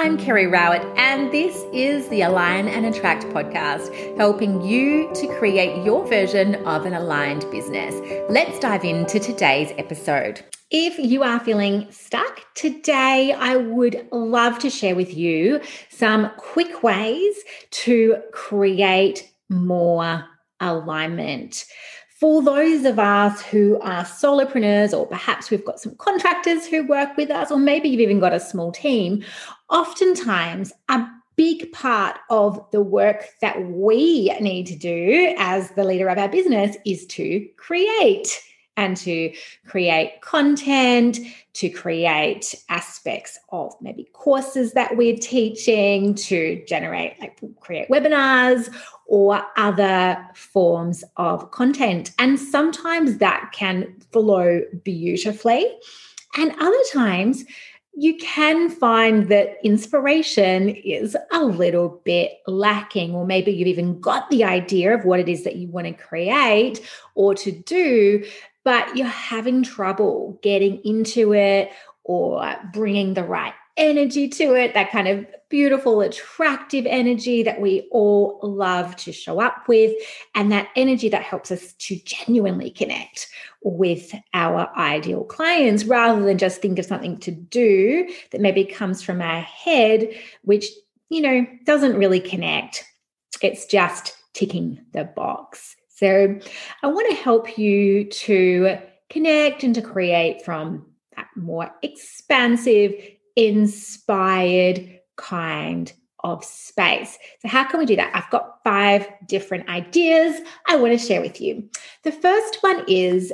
I'm Kerry Rowett, and this is the Align and Attract podcast, helping you to create your version of an aligned business. Let's dive into today's episode. If you are feeling stuck today, I would love to share with you some quick ways to create more alignment for those of us who are solopreneurs, or perhaps we've got some contractors who work with us, or maybe you've even got a small team, oftentimes a big part of the work that we need to do as the leader of our business is to create and to create content, to create aspects of maybe courses that we're teaching, to generate, like create webinars or other forms of content. And sometimes that can flow beautifully. And other times, you can find that inspiration is a little bit lacking, or maybe you've even got the idea of what it is that you want to create or to do, but you're having trouble getting into it or bringing the right energy to it, that kind of beautiful, attractive energy that we all love to show up with, and that energy that helps us to genuinely connect with our ideal clients rather than just think of something to do that maybe comes from our head, which, you know, doesn't really connect. It's just ticking the box. So I want to help you to connect and to create from that more expansive, inspired kind of space. So, how can we do that? I've got five different ideas I want to share with you. The first one is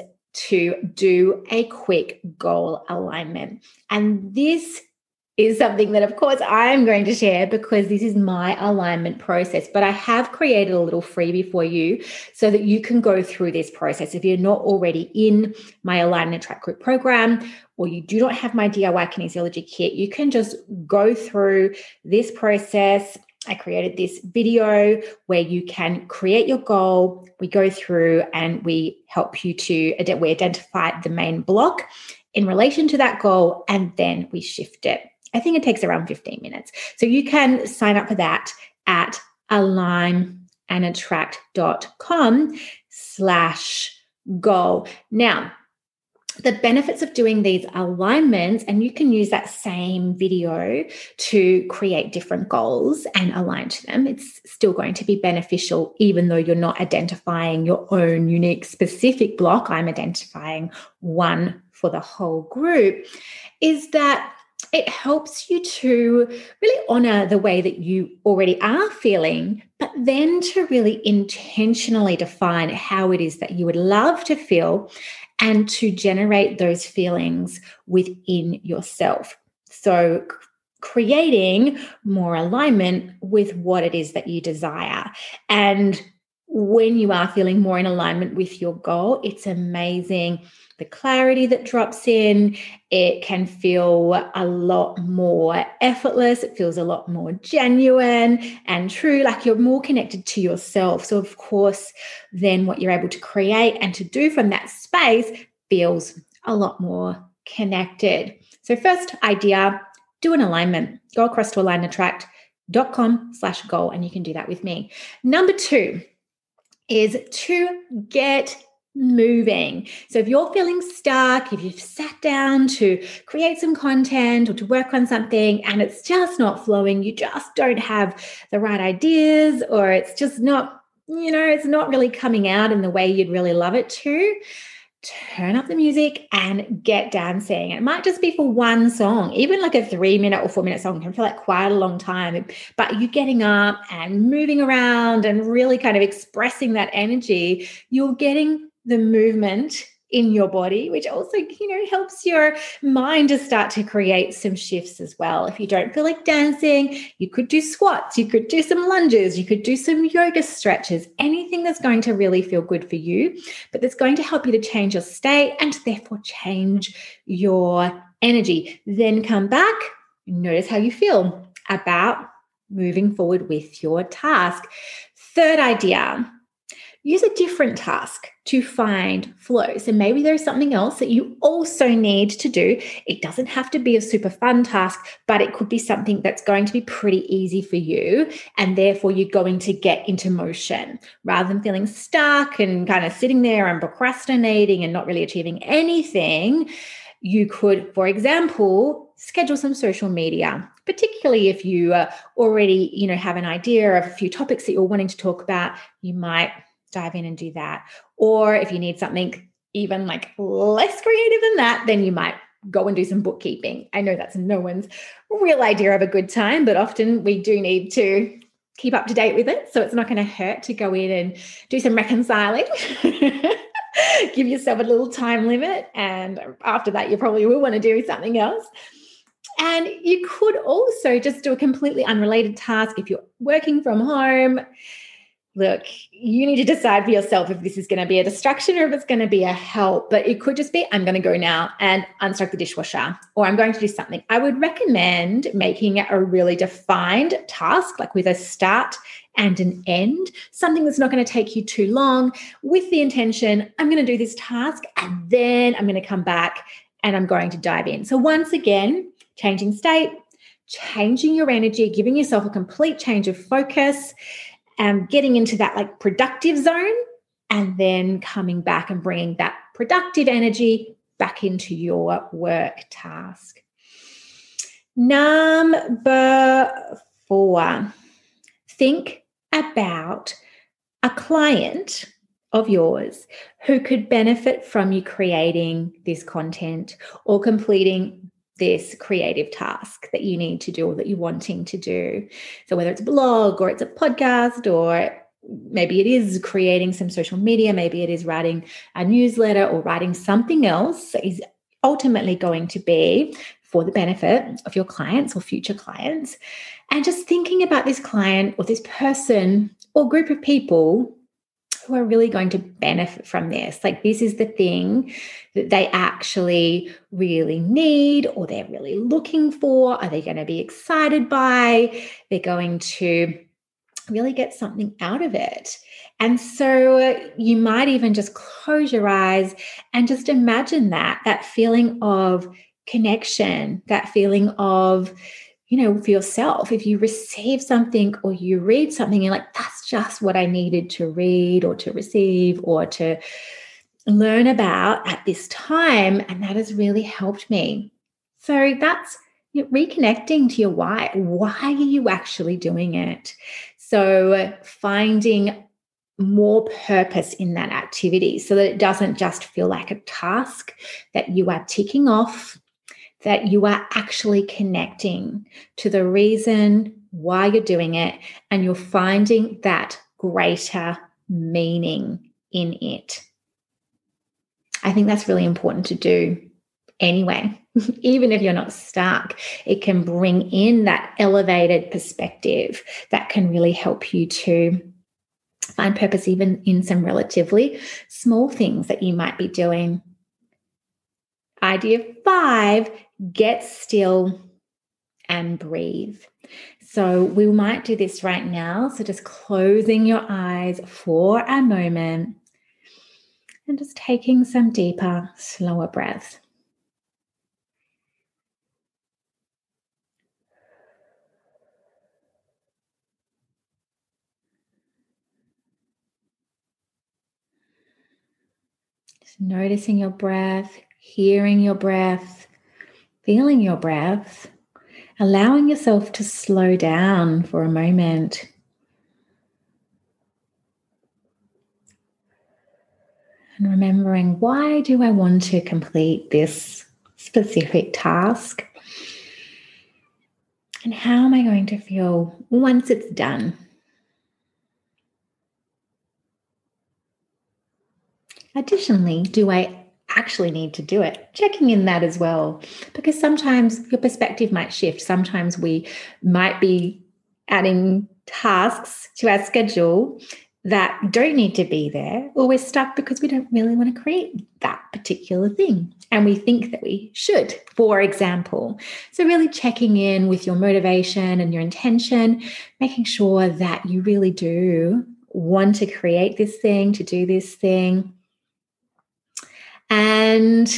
to do a quick goal alignment. And this is something that, of course, I'm going to share because this is my alignment process. But I have created a little freebie for you so that you can go through this process. If you're not already in my Align and Attract Group program, or you do not have my DIY kinesiology kit, you can just go through this process. I created this video where you can create your goal. We go through and we help you to we identify the main block in relation to that goal, and then we shift it. I think it takes around 15 minutes. So you can sign up for that at alignandattract.com slash goal. Now, the benefits of doing these alignments, and you can use that same video to create different goals and align to them. It's still going to be beneficial, even though you're not identifying your own unique specific block. I'm identifying one for the whole group. Is that it helps you to really honor the way that you already are feeling, but then to really intentionally define how it is that you would love to feel and to generate those feelings within yourself. So, creating more alignment with what it is that you desire. And when you are feeling more in alignment with your goal, it's amazing the clarity that drops in. It can feel a lot more effortless. It feels a lot more genuine and true, like you're more connected to yourself. So, of course, then what you're able to create and to do from that space feels a lot more connected. So, first idea do an alignment. Go across to alignandattract.com slash goal, and you can do that with me. Number two is to get moving. So if you're feeling stuck, if you've sat down to create some content or to work on something and it's just not flowing, you just don't have the right ideas or it's just not, you know, it's not really coming out in the way you'd really love it to. Turn up the music and get dancing. It might just be for one song, even like a three minute or four minute song can feel like quite a long time. But you getting up and moving around and really kind of expressing that energy, you're getting the movement in your body, which also, you know, helps your mind to start to create some shifts as well. If you don't feel like dancing, you could do squats, you could do some lunges, you could do some yoga stretches, anything that's going to really feel good for you, but that's going to help you to change your state and therefore change your energy. Then come back, notice how you feel about moving forward with your task. Third idea use a different task to find flow. So maybe there's something else that you also need to do. It doesn't have to be a super fun task, but it could be something that's going to be pretty easy for you. And therefore, you're going to get into motion rather than feeling stuck and kind of sitting there and procrastinating and not really achieving anything. You could, for example, schedule some social media particularly if you uh, already you know have an idea of a few topics that you're wanting to talk about you might dive in and do that. Or if you need something even like less creative than that, then you might go and do some bookkeeping. I know that's no one's real idea of a good time, but often we do need to keep up to date with it. So it's not going to hurt to go in and do some reconciling. Give yourself a little time limit. And after that, you probably will want to do something else. And you could also just do a completely unrelated task if you're working from home look, you need to decide for yourself if this is going to be a distraction or if it's going to be a help. But it could just be, I'm going to go now and unstuck the dishwasher, or I'm going to do something. I would recommend making it a really defined task, like with a start and an end, something that's not going to take you too long, with the intention, I'm going to do this task and then I'm going to come back and I'm going to dive in. So, once again, changing state, changing your energy, giving yourself a complete change of focus um, getting into that like productive zone and then coming back and bringing that productive energy back into your work task. Number four, think about a client of yours who could benefit from you creating this content or completing this creative task that you need to do or that you're wanting to do. So, whether it's a blog or it's a podcast or maybe it is creating some social media, maybe it is writing a newsletter or writing something else is ultimately going to be for the benefit of your clients or future clients. And just thinking about this client or this person or group of people who are really going to benefit from this. Like, this is the thing that they actually really need or they're really looking for. Are they going to be excited by? They're going to really get something out of it. And so you might even just close your eyes and just imagine that, that feeling of connection, that feeling of, you know, for yourself, if you receive something or you read something, you're like, that's just what I needed to read or to receive or to learn about at this time. And that has really helped me. So that's reconnecting to your why. Why are you actually doing it? So finding more purpose in that activity so that it doesn't just feel like a task that you are ticking off that you are actually connecting to the reason why you're doing it and you're finding that greater meaning in it. I think that's really important to do anyway. Even if you're not stuck, it can bring in that elevated perspective that can really help you to find purpose, even in some relatively small things that you might be doing. Idea five get still and breathe. So we might do this right now. So just closing your eyes for a moment and just taking some deeper, slower breaths. Just noticing your breath, hearing your breath, feeling your breath, allowing yourself to slow down for a moment. And remembering why do I want to complete this specific task? And how am I going to feel once it's done? Additionally, do I actually need to do it. Checking in that as well, because sometimes your perspective might shift. Sometimes we might be adding tasks to our schedule that don't need to be there, or we're stuck because we don't really want to create that particular thing. And we think that we should, for example. So, really checking in with your motivation and your intention, making sure that you really do want to create this thing, to do this thing. And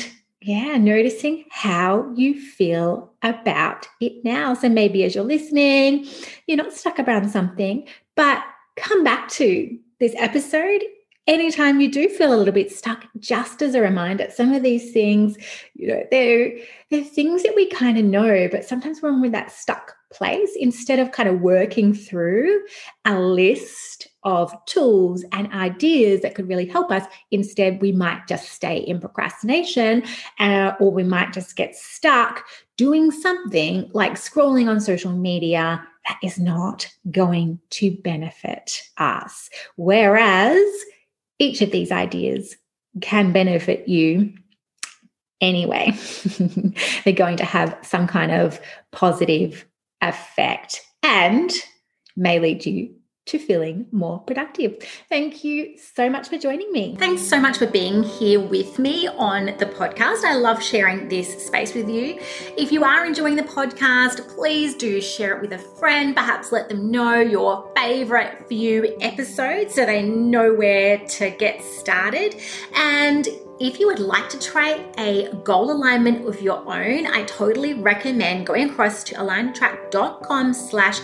yeah, noticing how you feel about it now. So maybe as you're listening, you're not stuck around something, but come back to this episode anytime you do feel a little bit stuck, just as a reminder, some of these things, you know, they're, they're things that we kind of know, but sometimes when we're in that stuck place, instead of kind of working through a list of tools and ideas that could really help us, instead we might just stay in procrastination uh, or we might just get stuck doing something like scrolling on social media that is not going to benefit us. Whereas each of these ideas can benefit you anyway. They're going to have some kind of positive effect and may lead you to feeling more productive. Thank you so much for joining me. Thanks so much for being here with me on the podcast. I love sharing this space with you. If you are enjoying the podcast, please do share it with a friend. Perhaps let them know your favorite few episodes so they know where to get started. And if you would like to try a goal alignment of your own, I totally recommend going across to alignandattract.com slash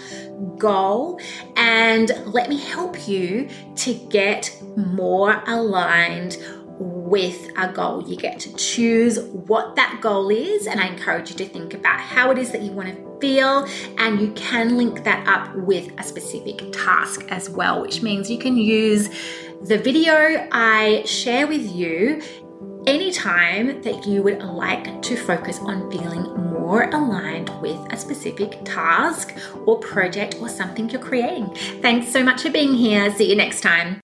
goal and let me help you to get more aligned with a goal. You get to choose what that goal is, and I encourage you to think about how it is that you want to feel, and you can link that up with a specific task as well, which means you can use the video I share with you anytime that you would like to focus on feeling more aligned with a specific task or project or something you're creating. Thanks so much for being here. See you next time.